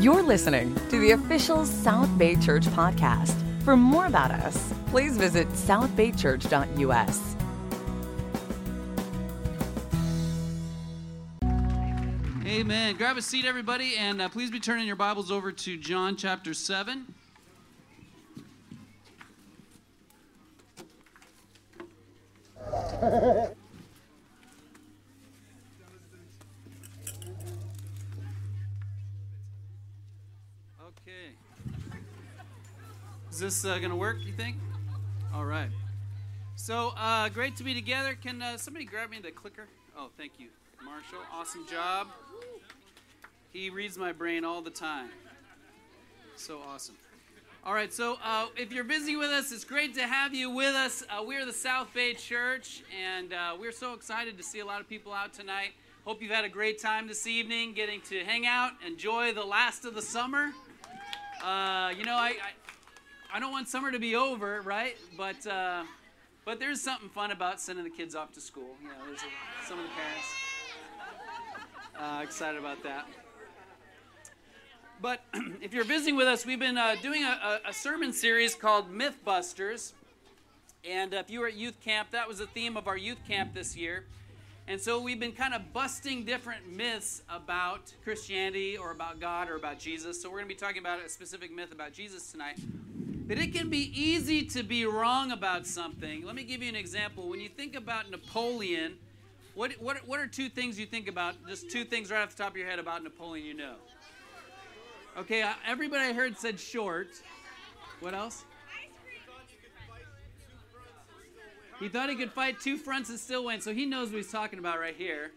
You're listening to the official South Bay Church podcast. For more about us, please visit southbaychurch.us. Amen. Grab a seat, everybody, and uh, please be turning your Bibles over to John chapter 7. Okay. Is this uh, going to work, you think? All right. So, uh, great to be together. Can uh, somebody grab me the clicker? Oh, thank you, Marshall. Awesome job. He reads my brain all the time. So awesome. All right, so uh, if you're busy with us, it's great to have you with us. Uh, we're the South Bay Church, and uh, we're so excited to see a lot of people out tonight. Hope you've had a great time this evening, getting to hang out, enjoy the last of the summer. Uh, you know, I, I, I don't want summer to be over, right? But uh, but there's something fun about sending the kids off to school. You know, there's a, some of the parents uh, excited about that. But if you're visiting with us, we've been uh, doing a, a, sermon series called Mythbusters. And if you were at youth camp, that was the theme of our youth camp this year. And so we've been kind of busting different myths about Christianity or about God or about Jesus. So we're going to be talking about a specific myth about Jesus tonight. That it can be easy to be wrong about something. Let me give you an example. When you think about Napoleon, what, what, what are two things you think about? Just two things right off the top of your head about Napoleon you know. Okay, uh, everybody I heard said short. What else? He thought he could fight two fronts and still win, so he knows what he's talking about right here.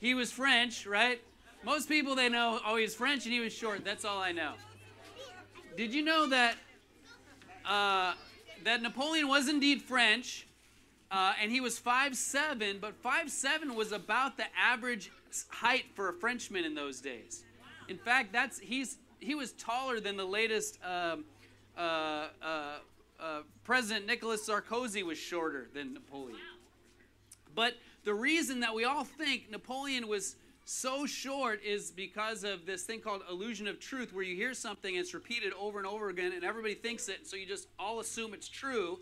He was French, right? Most people they know, oh, he's French and he was short. That's all I know. Did you know that uh, that Napoleon was indeed French, uh, and he was five seven, but five seven was about the average height for a Frenchman in those days. In fact, that's he's he was taller than the latest um, uh, uh, uh, President Nicolas Sarkozy was shorter than Napoleon. But the reason that we all think Napoleon was so short is because of this thing called illusion of truth, where you hear something and it's repeated over and over again, and everybody thinks it, so you just all assume it's true.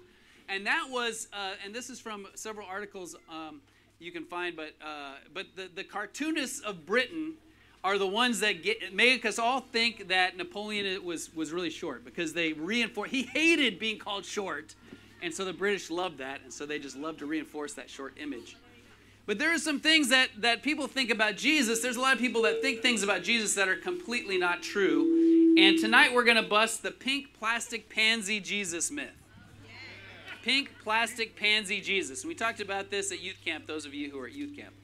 And that was, uh, and this is from several articles um, you can find, but uh, but the, the cartoonists of Britain are the ones that get, make us all think that Napoleon was, was really short because they reinforce, he hated being called short. And so the British loved that. And so they just love to reinforce that short image. But there are some things that, that people think about Jesus. There's a lot of people that think things about Jesus that are completely not true. And tonight we're going to bust the pink plastic pansy Jesus myth. Pink plastic pansy Jesus. And we talked about this at youth camp, those of you who are at youth camp.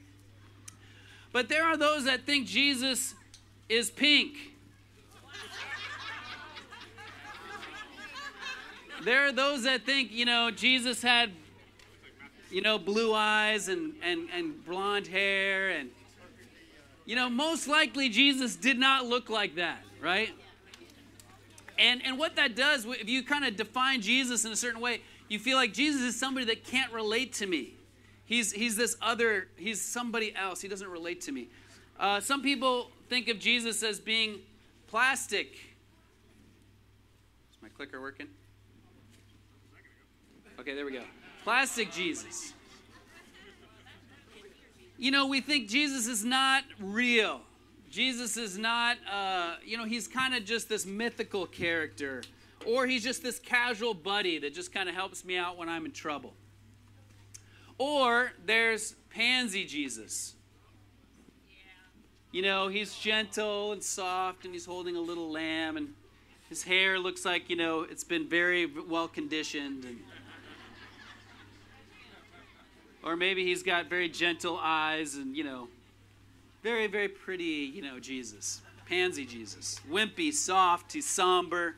But there are those that think Jesus is pink. There are those that think, you know, Jesus had, you know, blue eyes and, and, and blonde hair. And, you know, most likely Jesus did not look like that, right? And, and what that does, if you kind of define Jesus in a certain way, you feel like Jesus is somebody that can't relate to me. He's, he's this other, he's somebody else. He doesn't relate to me. Uh, some people think of Jesus as being plastic. Is my clicker working? Okay, there we go. Plastic Jesus. You know, we think Jesus is not real. Jesus is not, uh, you know, he's kind of just this mythical character. Or he's just this casual buddy that just kind of helps me out when I'm in trouble. Or there's pansy Jesus. You know, he's gentle and soft and he's holding a little lamb and his hair looks like, you know, it's been very well conditioned and or maybe he's got very gentle eyes and, you know, very very pretty, you know, Jesus. Pansy Jesus. Wimpy, soft, he's somber.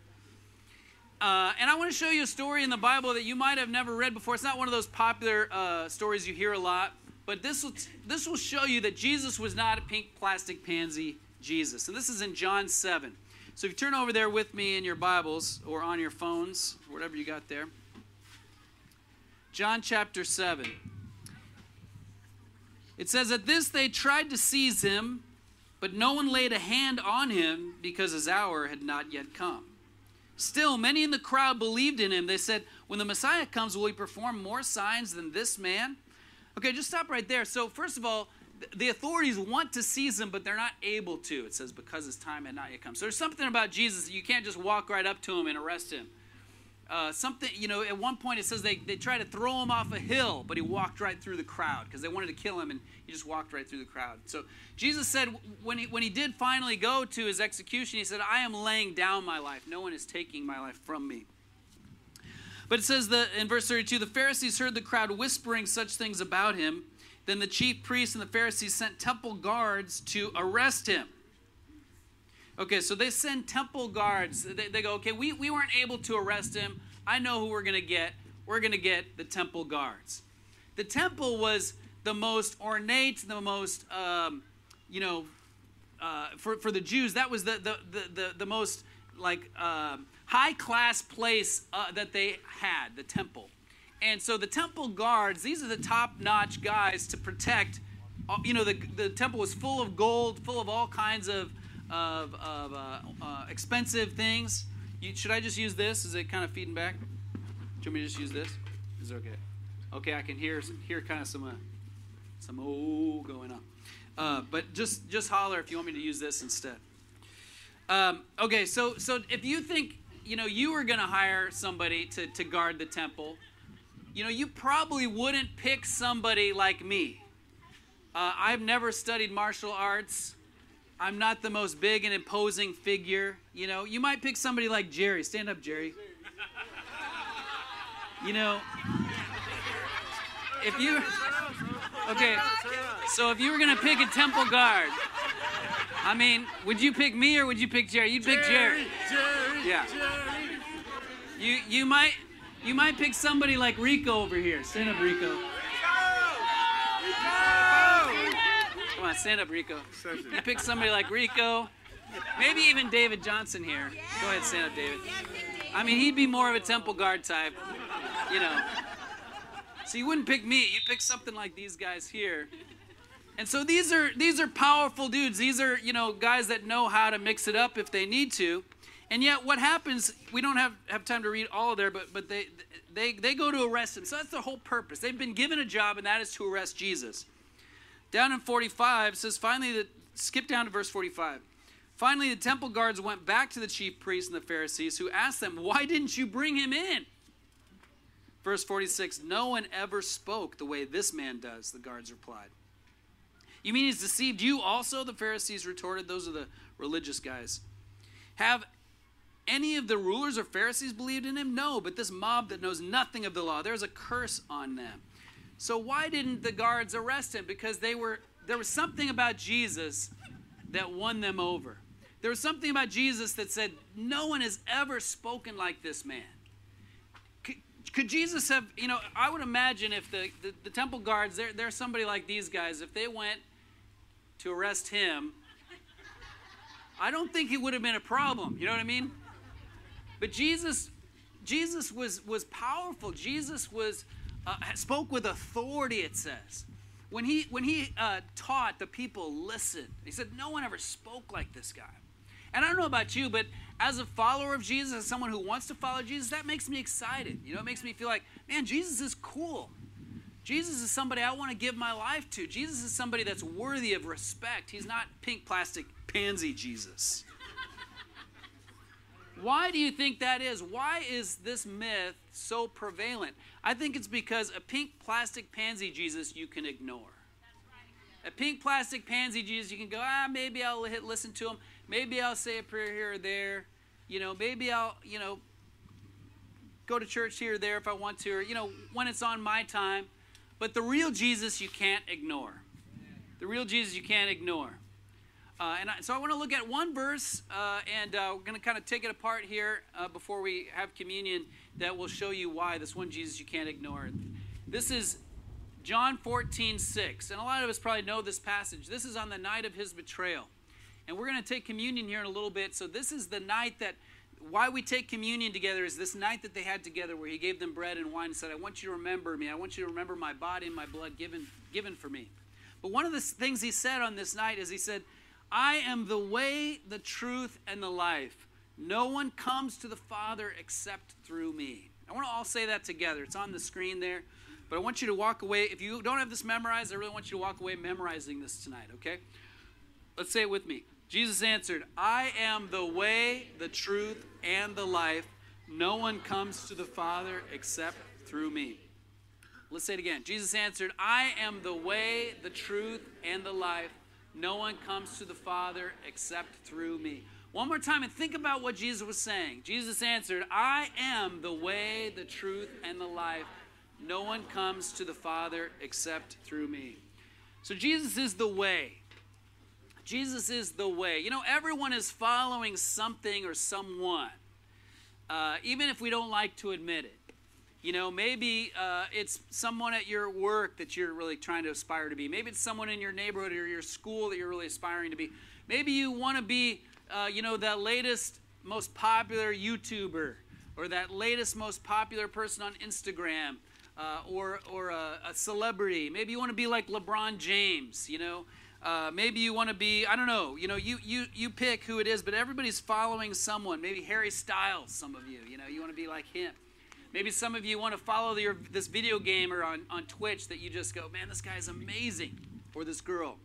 Uh, and I want to show you a story in the Bible that you might have never read before. It's not one of those popular uh, stories you hear a lot, but this will, this will show you that Jesus was not a pink plastic pansy Jesus. And this is in John 7. So if you turn over there with me in your Bibles or on your phones, whatever you got there. John chapter 7. It says, At this they tried to seize him But no one laid a hand on him because his hour had not yet come. Still, many in the crowd believed in him. They said, When the Messiah comes, will he perform more signs than this man? Okay, just stop right there. So, first of all, the authorities want to seize him, but they're not able to. It says, because his time had not yet come. So, there's something about Jesus, you can't just walk right up to him and arrest him. Uh, something, you know, at one point it says they, they tried to throw him off a hill, but he walked right through the crowd because they wanted to kill him and he just walked right through the crowd. So Jesus said when he, when he did finally go to his execution, he said, I am laying down my life. No one is taking my life from me. But it says that in verse 32 the Pharisees heard the crowd whispering such things about him. Then the chief priests and the Pharisees sent temple guards to arrest him. Okay, so they send temple guards. They, they go, okay, we, we weren't able to arrest him. I know who we're going to get. We're going to get the temple guards. The temple was the most ornate, the most, um, you know, uh, for, for the Jews, that was the, the, the, the, the most like uh, high class place uh, that they had, the temple. And so the temple guards, these are the top notch guys to protect. Uh, you know, the, the temple was full of gold, full of all kinds of of, of uh, uh, expensive things. You, should I just use this? Is it kind of feeding back? Do you want me to just use this? Is it okay? Okay, I can hear hear kind of some uh, some oh going on. Uh, but just just holler if you want me to use this instead. Um, okay, so so if you think you know you were going to hire somebody to to guard the temple, you know you probably wouldn't pick somebody like me. Uh, I've never studied martial arts. I'm not the most big and imposing figure. You know, you might pick somebody like Jerry. Stand up, Jerry. You know, if you. Okay, so if you were going to pick a temple guard, I mean, would you pick me or would you pick Jerry? You'd pick Jerry. Jerry. Yeah. Jerry. You you might you might pick somebody like Rico over here. Stand up, Rico. On, stand up, Rico. You pick somebody like Rico. Maybe even David Johnson here. Go ahead, stand up, David. I mean, he'd be more of a temple guard type, you know. So you wouldn't pick me. You'd pick something like these guys here. And so these are these are powerful dudes. These are you know guys that know how to mix it up if they need to. And yet, what happens? We don't have, have time to read all of there, but but they they they go to arrest him. So that's the whole purpose. They've been given a job, and that is to arrest Jesus. Down in 45 says finally the skip down to verse 45. Finally, the temple guards went back to the chief priests and the Pharisees, who asked them, "Why didn't you bring him in?" Verse 46 No one ever spoke the way this man does, the guards replied. You mean he's deceived you also? The Pharisees retorted. Those are the religious guys. Have any of the rulers or Pharisees believed in him? No, but this mob that knows nothing of the law, there's a curse on them. So why didn't the guards arrest him? Because they were there was something about Jesus that won them over. There was something about Jesus that said, No one has ever spoken like this man. Could, Jesus have, you know, I would imagine if the, the, the temple guards, they're, they're somebody like these guys, if they went to arrest him, I don't think it would have been a problem. You know what I mean? But Jesus, Jesus was was powerful. Jesus was uh, spoke with authority. It says when he when he uh, taught, the people listened. He said, "No one ever spoke like this guy." And I don't know about you, but as a follower of Jesus, as someone who wants to follow Jesus, that makes me excited. You know, it makes me feel like, man, Jesus is cool. Jesus is somebody I want to give my life to. Jesus is somebody that's worthy of respect. He's not pink plastic pansy Jesus. Why do you think that is? Why is this myth so prevalent? I think it's because a pink plastic pansy Jesus you can ignore. A pink plastic pansy Jesus, you can go, ah, maybe I'll hit, listen to him. Maybe I'll say a prayer here or there. You know, maybe I'll, you know, go to church here or there if I want to, or, you know, when it's on my time. But the real Jesus you can't ignore. The real Jesus you can't ignore. Uh, and I, so I want to look at one verse, uh, and uh, we're going to kind of take it apart here uh, before we have communion that will show you why this one Jesus you can't ignore. This is John 14, 6. And a lot of us probably know this passage. This is on the night of his betrayal. And we're going to take communion here in a little bit. So this is the night that, why we take communion together is this night that they had together where he gave them bread and wine and said, I want you to remember me. I want you to remember my body and my blood given, given for me. But one of the things he said on this night is he said, I am the way, the truth, and the life. No one comes to the Father except through me. I want to all say that together. It's on the screen there. But I want you to walk away. If you don't have this memorized, I really want you to walk away memorizing this tonight, okay? Let's say it with me. Jesus answered, I am the way, the truth, and the life. No one comes to the Father except through me. Let's say it again. Jesus answered, I am the way, the truth, and the life. No one comes to the Father except through me. One more time and think about what Jesus was saying. Jesus answered, I am the way, the truth, and the life. No one comes to the Father except through me. So Jesus is the way. Jesus is the way. You know, everyone is following something or someone, uh, even if we don't like to admit it. You know, maybe uh, it's someone at your work that you're really trying to aspire to be. Maybe it's someone in your neighborhood or your school that you're really aspiring to be. Maybe you want to be, uh, you know, that latest, most popular YouTuber or that latest, most popular person on Instagram uh, or, or a, a, celebrity. Maybe you want to be like LeBron James, you know. Uh, maybe you want to be, I don't know, you know, you, you, you pick who it is, but everybody's following someone. Maybe Harry Styles, some of you, you know, you want to be like him. Maybe some of you want to follow your, this video gamer on, on Twitch that you just go, man, this guy's amazing, or this girl.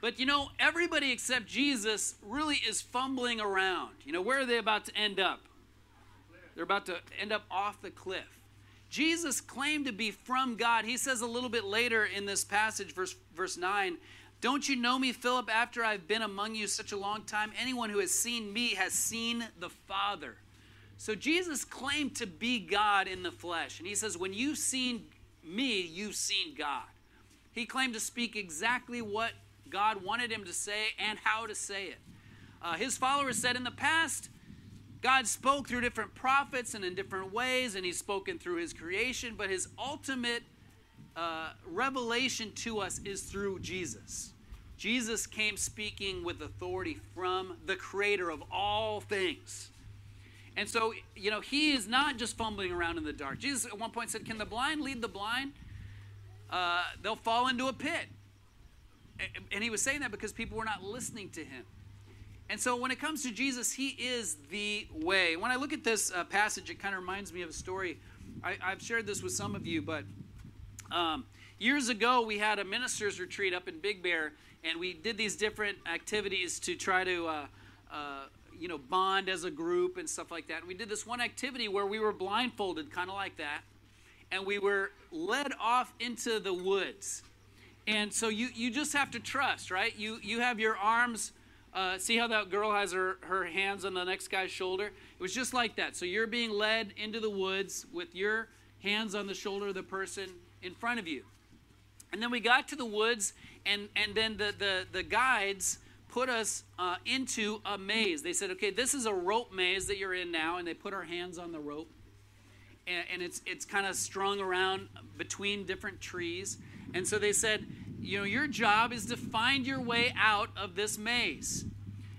But you know, everybody except Jesus really is fumbling around. You know, where are they about to end up? They're about to end up off the cliff. Jesus claimed to be from God. He says a little bit later in this passage, verse, verse 9, Don't you know me, Philip, after I've been among you such a long time? Anyone who has seen me has seen the Father. So Jesus claimed to be God in the flesh. And he says, When you've seen me, you've seen God. He claimed to speak exactly what God wanted him to say and how to say it. Uh, his followers said in the past, God spoke through different prophets and in different ways, and He's spoken through His creation, but His ultimate uh, revelation to us is through Jesus. Jesus came speaking with authority from the creator of all things. And so, you know, he is not just fumbling around in the dark. Jesus at one point said, Can the blind lead the blind? Uh, they'll fall into a pit. And he was saying that because people were not listening to him. And so when it comes to Jesus, he is the way. When I look at this uh, passage, it kind of reminds me of a story. I, have shared this with some of you, but um, years ago we had a minister's retreat up in Big Bear, and we did these different activities to try to, uh, uh, you know, bond as a group and stuff like that. And we did this one activity where we were blindfolded, kind of like that, and we were led off into the woods. And so you, you just have to trust, right? You, you have your arms uh, see how that girl has her, her hands on the next guy's shoulder? It was just like that. So you're being led into the woods with your hands on the shoulder of the person in front of you. And then we got to the woods, and, and then the, the, the guides put us uh, into a maze. They said, okay, this is a rope maze that you're in now, and they put our hands on the rope. And, and it's, it's kind of strung around between different trees. And so they said, you know, your job is to find your way out of this maze.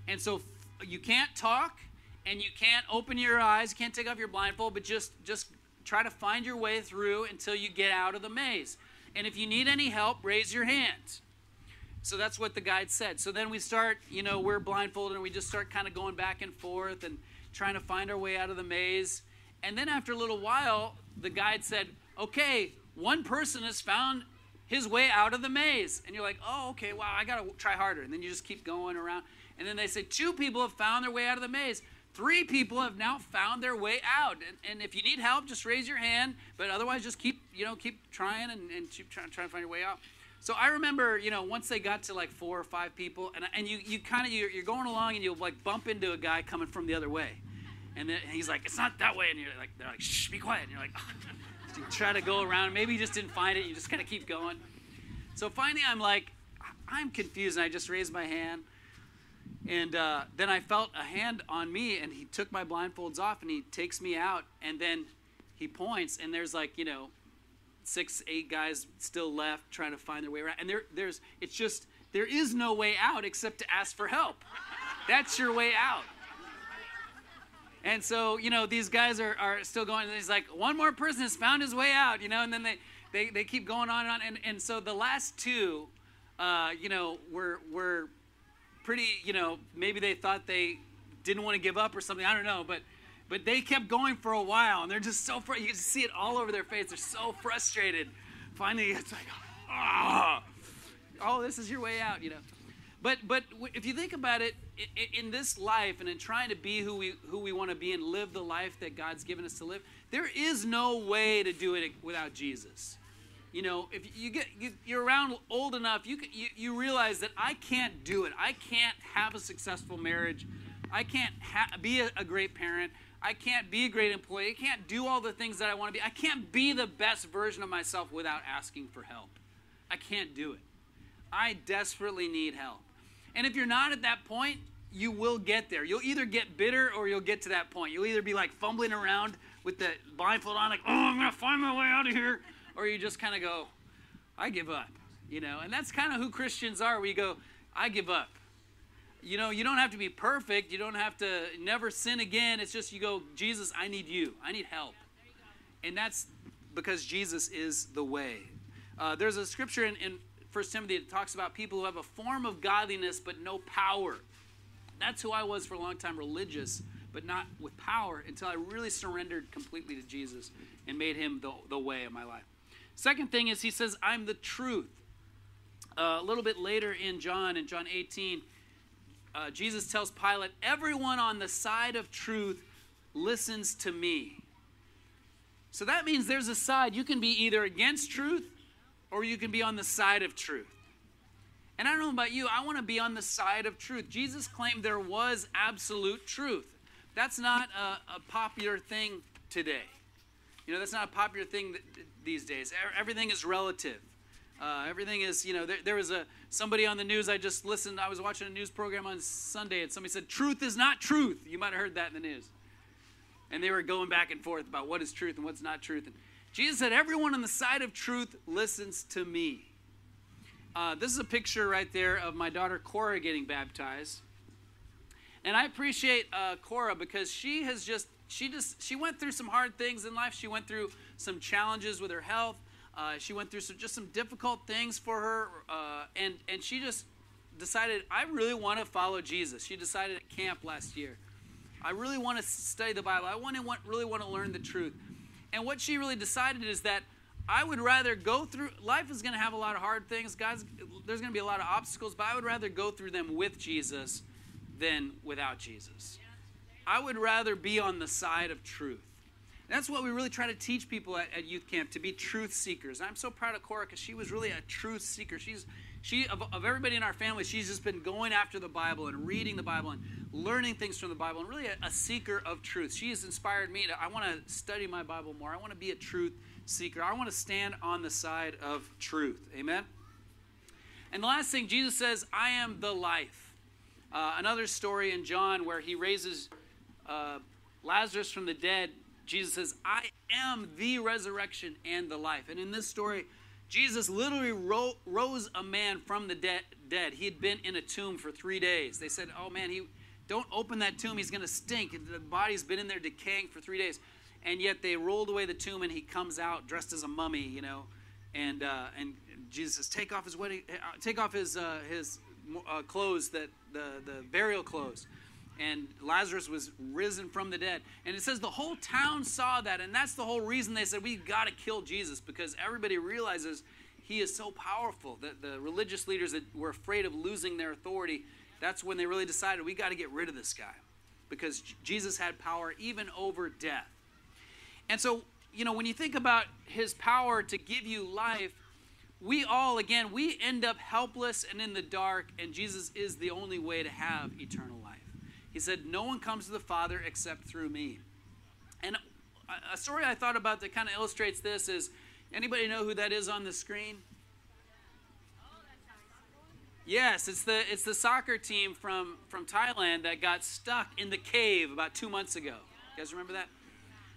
And so you can't talk and you can't open your eyes, you can't take off your blindfold, but just just try to find your way through until you get out of the maze. And if you need any help, raise your hand. So that's what the guide said. So then we start, you know, we're blindfolded and we just start kind of going back and forth and trying to find our way out of the maze. And then after a little while, the guide said, okay, one person has found his way out of the maze. And you're like, oh, okay, wow, I got to try harder. And then you just keep going around. And then they say, two people have found their way out of the maze. Three people have now found their way out. And, and if you need help, just raise your hand. But otherwise, just keep, you know, keep trying and, and keep trying, trying to find your way out. So I remember, you know, once they got to like four or five people, and, and you, you kind of, you're, you're going along and you'll like bump into a guy coming from the other way. And then he's like, it's not that way. And you're like, they're like, shh, be quiet. And you're like, oh you try to go around. Maybe you just didn't find it. You just kind of keep going. So finally, I'm like, I'm confused. And I just raised my hand. And uh, then I felt a hand on me, and he took my blindfolds off, and he takes me out, and then he points, and there's like, you know, six, eight guys still left trying to find their way around. And there, there's, it's just, there is no way out except to ask for help. That's your way out. And so, you know, these guys are, are still going. he's like, one more person has found his way out, you know, and then they, they, they keep going on and on. And, and so the last two, uh, you know, were, were pretty, you know, maybe they thought they didn't want to give up or something. I don't know, but but they kept going for a while, and they're just so fr- you can see it all over their face. They're so frustrated. Finally, it's like, ah, oh, this is your way out, you know. But but if you think about it, in this life and in trying to be who we who we want to be and live the life that God's given us to live, there is no way to do it without Jesus. You know, if you get you're around old enough, you, you you realize that I can't do it. I can't have a successful marriage. I can't ha- be a, a great parent. I can't be a great employee. I can't do all the things that I want to be. I can't be the best version of myself without asking for help. I can't do it. I desperately need help. And if you're not at that point, you will get there. You'll either get bitter or you'll get to that point. You'll either be like fumbling around with the blindfold on, like, oh, I'm going to find my way out of here. Or you just kind of go, I give up. You know, and that's kind of who Christians are. We go, I give up. You know, you don't have to be perfect. You don't have to never sin again. It's just you go, Jesus, I need you. I need help. And that's because Jesus is the way. Uh, there's a scripture in, in 1 Timothy that talks about people who have a form of godliness but no power. That's who I was for a long time, religious, but not with power until I really surrendered completely to Jesus and made him the, the way of my life. Second thing is, he says, I'm the truth. Uh, a little bit later in John, in John 18, uh, Jesus tells Pilate, Everyone on the side of truth listens to me. So that means there's a side. You can be either against truth or you can be on the side of truth. And I don't know about you, I want to be on the side of truth. Jesus claimed there was absolute truth. That's not a, a popular thing today. You know, that's not a popular thing these days. Everything is relative. Uh, everything is, you know, there, there, was a somebody on the news. I just listened. I was watching a news program on Sunday, and somebody said, "Truth is not truth." You might have heard that in the news. And they were going back and forth about what is truth and what's not truth. And Jesus said, "Everyone on the side of truth listens to me." Uh, this is a picture right there of my daughter Cora getting baptized. And I appreciate uh, Cora because she has just she just she went through some hard things in life. She went through some challenges with her health. Uh, she went through some, just some difficult things for her, uh, and and she just decided I really want to follow Jesus. She decided at camp last year. I really want to study the Bible. I want to want, really want to learn the truth. And what she really decided is that I would rather go through life is going to have a lot of hard things. God's there's going to be a lot of obstacles, but I would rather go through them with Jesus than without Jesus. I would rather be on the side of truth. That's what we really try to teach people at, at youth camp to be truth seekers. And I'm so proud of Cora because she was really a truth seeker. She's she of, of everybody in our family, she's just been going after the Bible and reading the Bible and learning things from the Bible and really a, a seeker of truth. She has inspired me to I want to study my Bible more. I want to be a truth seeker. I want to stand on the side of truth. Amen? And the last thing, Jesus says, I am the life. Uh, another story in John where he raises uh, Lazarus from the dead. Jesus says, I am the resurrection and the life. And in this story, Jesus literally ro- rose a man from the de- dead. He had been in a tomb for three days. They said, Oh man, he, don't open that tomb. He's going to stink. The body's been in there decaying for three days and yet they rolled away the tomb and he comes out dressed as a mummy you know and uh, and jesus says take off his wedding uh, take off his uh, his uh, clothes that the the burial clothes and lazarus was risen from the dead. And it says the whole town saw that and that's the whole reason they said we've got to kill jesus because everybody realizes he is so powerful. That the religious leaders that were afraid of losing their authority that's when they really decided we got to get rid of this guy because jesus had power even over death. And so, you know, when you think about his power to give you life, we all, again, we end up helpless and in the dark, and Jesus is the only way to have eternal life. He said, No one comes to the Father except through me. And a story I thought about that kind of illustrates this is anybody know who that is on the screen? Yes, it's the it's the soccer team from from Thailand that got stuck in the cave about two months ago. You guys remember that?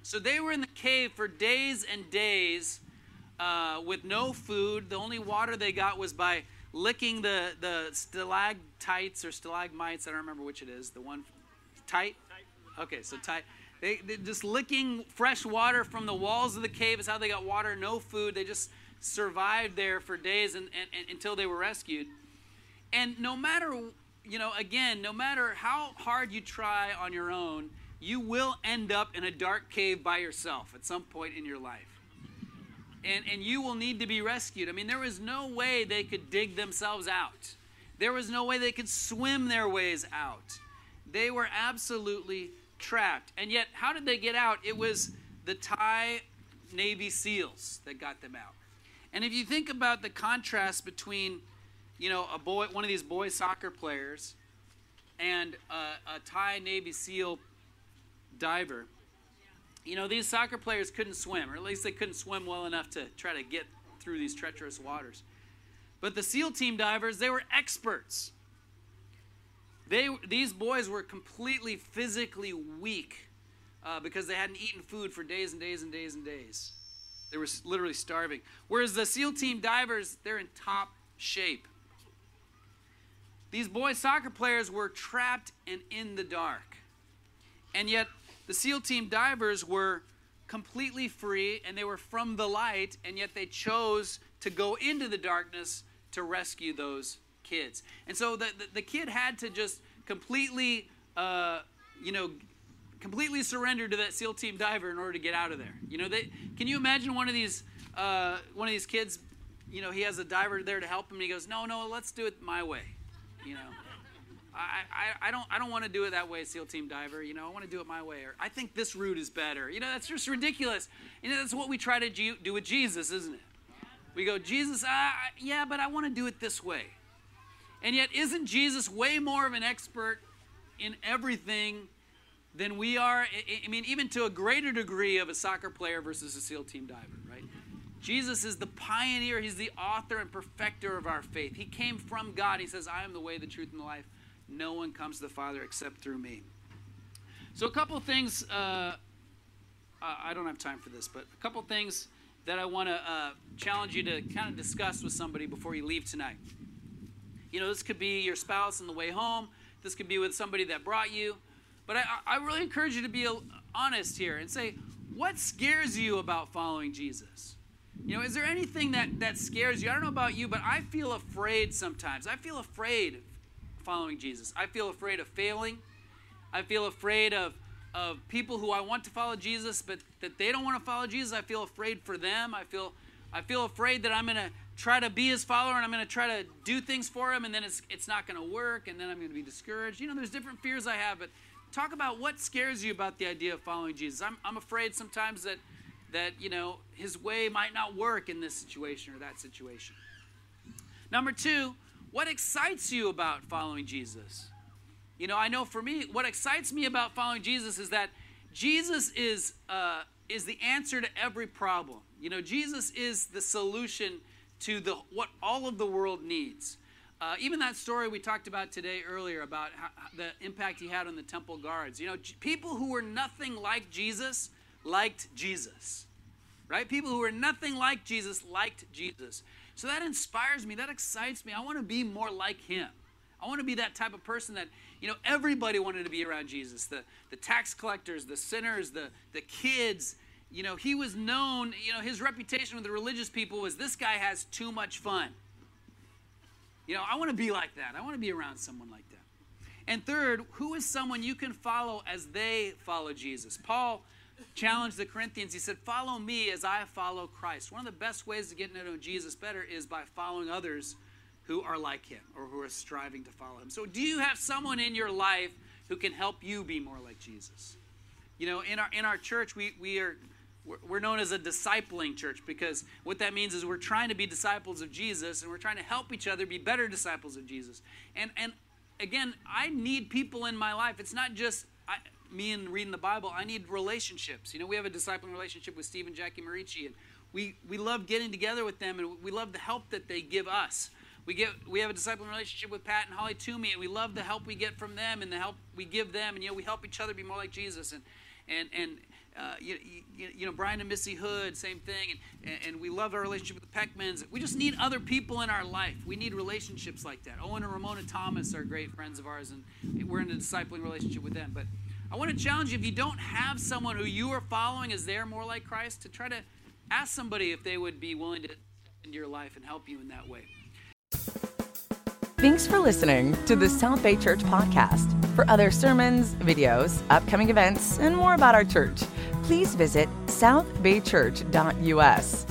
So they were in the cave for days and days uh, with no food. The only water they got was by licking the, the stalactites or stalagmites. I don't remember which it is. The one tight? Okay, so tight. They, just licking fresh water from the walls of the cave is how they got water, no food. They just survived there for days and, and, and, until they were rescued. And no matter you know, again, no matter how hard you try on your own, you will end up in a dark cave by yourself at some point in your life. And, and you will need to be rescued. I mean, there was no way they could dig themselves out, there was no way they could swim their ways out. They were absolutely trapped. And yet, how did they get out? It was the Thai Navy SEALs that got them out. And if you think about the contrast between, you know, a boy, one of these boy soccer players, and a, a Thai Navy SEAL diver, you know, these soccer players couldn't swim, or at least they couldn't swim well enough to try to get through these treacherous waters. But the SEAL team divers, they were experts. They, these boys were completely physically weak uh, because they hadn't eaten food for days and days and days and days. They were literally starving. Whereas the SEAL team divers, they're in top shape. These boys soccer players were trapped and in the dark. And yet, the SEAL team divers were completely free and they were from the light, and yet they chose to go into the darkness to rescue those kids. And so the, the, the kid had to just completely, uh, you know, completely surrender to that SEAL team diver in order to get out of there. You know, they, can you imagine one of these uh, one of these kids? You know, he has a diver there to help him, and he goes, "No, no, let's do it my way." You know, I, I, I don't I don't want to do it that way, SEAL team diver. You know, I want to do it my way, or I think this route is better. You know, that's just ridiculous. You know, that's what we try to do with Jesus, isn't it? We go, Jesus, uh, yeah, but I want to do it this way. And yet, isn't Jesus way more of an expert in everything than we are? I mean, even to a greater degree of a soccer player versus a SEAL team diver, right? Jesus is the pioneer, he's the author and perfecter of our faith. He came from God. He says, I am the way, the truth, and the life. No one comes to the Father except through me. So, a couple things, uh, I don't have time for this, but a couple things that I want to uh, challenge you to kind of discuss with somebody before you leave tonight. You know, this could be your spouse on the way home, this could be with somebody that brought you. But I, I really encourage you to be honest here and say, what scares you about following Jesus? You know, is there anything that, that scares you? I don't know about you, but I feel afraid sometimes. I feel afraid following Jesus. I feel afraid of failing. I feel afraid of, of people who I want to follow Jesus, but that they don't want to follow Jesus. I feel afraid for them. I feel I feel afraid that I'm going to try to be his follower and I'm going to try to do things for him and then it's, it's not going to work and then I'm going to be discouraged. You know, there's different fears I have, but talk about what scares you about the idea of following Jesus. I'm, I'm afraid sometimes that, that, you know, his way might not work in this situation or that situation. Number two, what excites you about following Jesus? You know, I know for me, what excites me about following Jesus is that Jesus is, uh, is the answer to every problem. You know, Jesus is the solution to the what all of the world needs. Uh, even that story we talked about today earlier about how, the impact he had on the temple guards. You know, people who were nothing like Jesus liked Jesus, right? People who were nothing like Jesus liked Jesus. So that inspires me. That excites me. I want to be more like him. I want to be that type of person that, you know, everybody wanted to be around Jesus. The, the tax collectors, the sinners, the, the kids, you know, he was known, you know, his reputation with the religious people was this guy has too much fun. You know, I want to be like that. I want to be around someone like that. And third, who is someone you can follow as they follow Jesus? Paul challenged the Corinthians. He said, Follow me as I follow Christ. One of the best ways to get to know Jesus better is by following others who are like him or who are striving to follow him. So, do you have someone in your life who can help you be more like Jesus? You know, in our in our church, we, we are we're known as a discipling church because what that means is we're trying to be disciples of Jesus and we're trying to help each other be better disciples of Jesus. And and again, I need people in my life. It's not just I, me and reading the Bible. I need relationships. You know, we have a discipling relationship with Steve and Jackie Marici, and we we love getting together with them, and we love the help that they give us. We get we have a discipling relationship with Pat and Holly Toomey, and we love the help we get from them and the help we give them, and you know, we help each other be more like Jesus. And and and uh, you, you, you, know, Brian and Missy Hood, same thing. And, and we love our relationship with the Peckmans. We just need other people in our life. We need relationships like that. Owen and Ramona Thomas are great friends of ours, and we're in a discipling relationship with them. But I want to challenge you if you don't have someone who you are following as they're more like Christ, to try to ask somebody if they would be willing to into your life and help you in that way. Thanks for listening to the South Bay Church podcast. For other sermons, videos, upcoming events, and more about our church, please visit southbaychurch.us.